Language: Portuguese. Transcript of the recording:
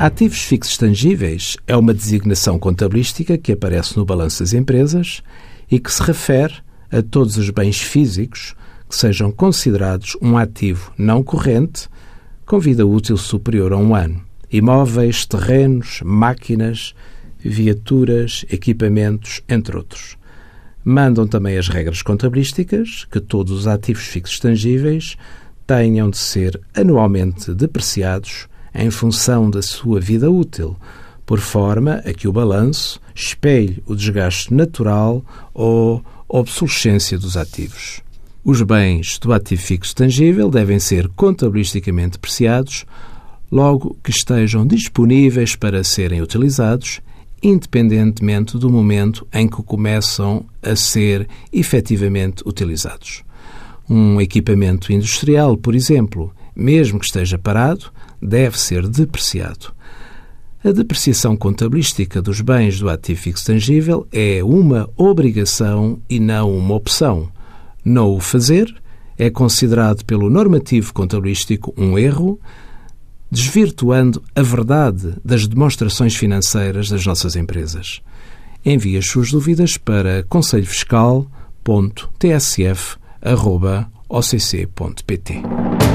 Ativos fixos tangíveis é uma designação contabilística que aparece no balanço das empresas e que se refere a todos os bens físicos que sejam considerados um ativo não corrente com vida útil superior a um ano. Imóveis, terrenos, máquinas, viaturas, equipamentos, entre outros. Mandam também as regras contabilísticas que todos os ativos fixos tangíveis tenham de ser anualmente depreciados em função da sua vida útil, por forma a que o balanço espelhe o desgaste natural ou obsolescência dos ativos. Os bens do ativo fixo tangível devem ser contabilisticamente depreciados logo que estejam disponíveis para serem utilizados, independentemente do momento em que começam a ser efetivamente utilizados. Um equipamento industrial, por exemplo, mesmo que esteja parado, deve ser depreciado. A depreciação contabilística dos bens do ativo fixo tangível é uma obrigação e não uma opção. Não o fazer é considerado pelo normativo contabilístico um erro, desvirtuando a verdade das demonstrações financeiras das nossas empresas. Envie as suas dúvidas para conselhofiscal.tsf.occ.pt.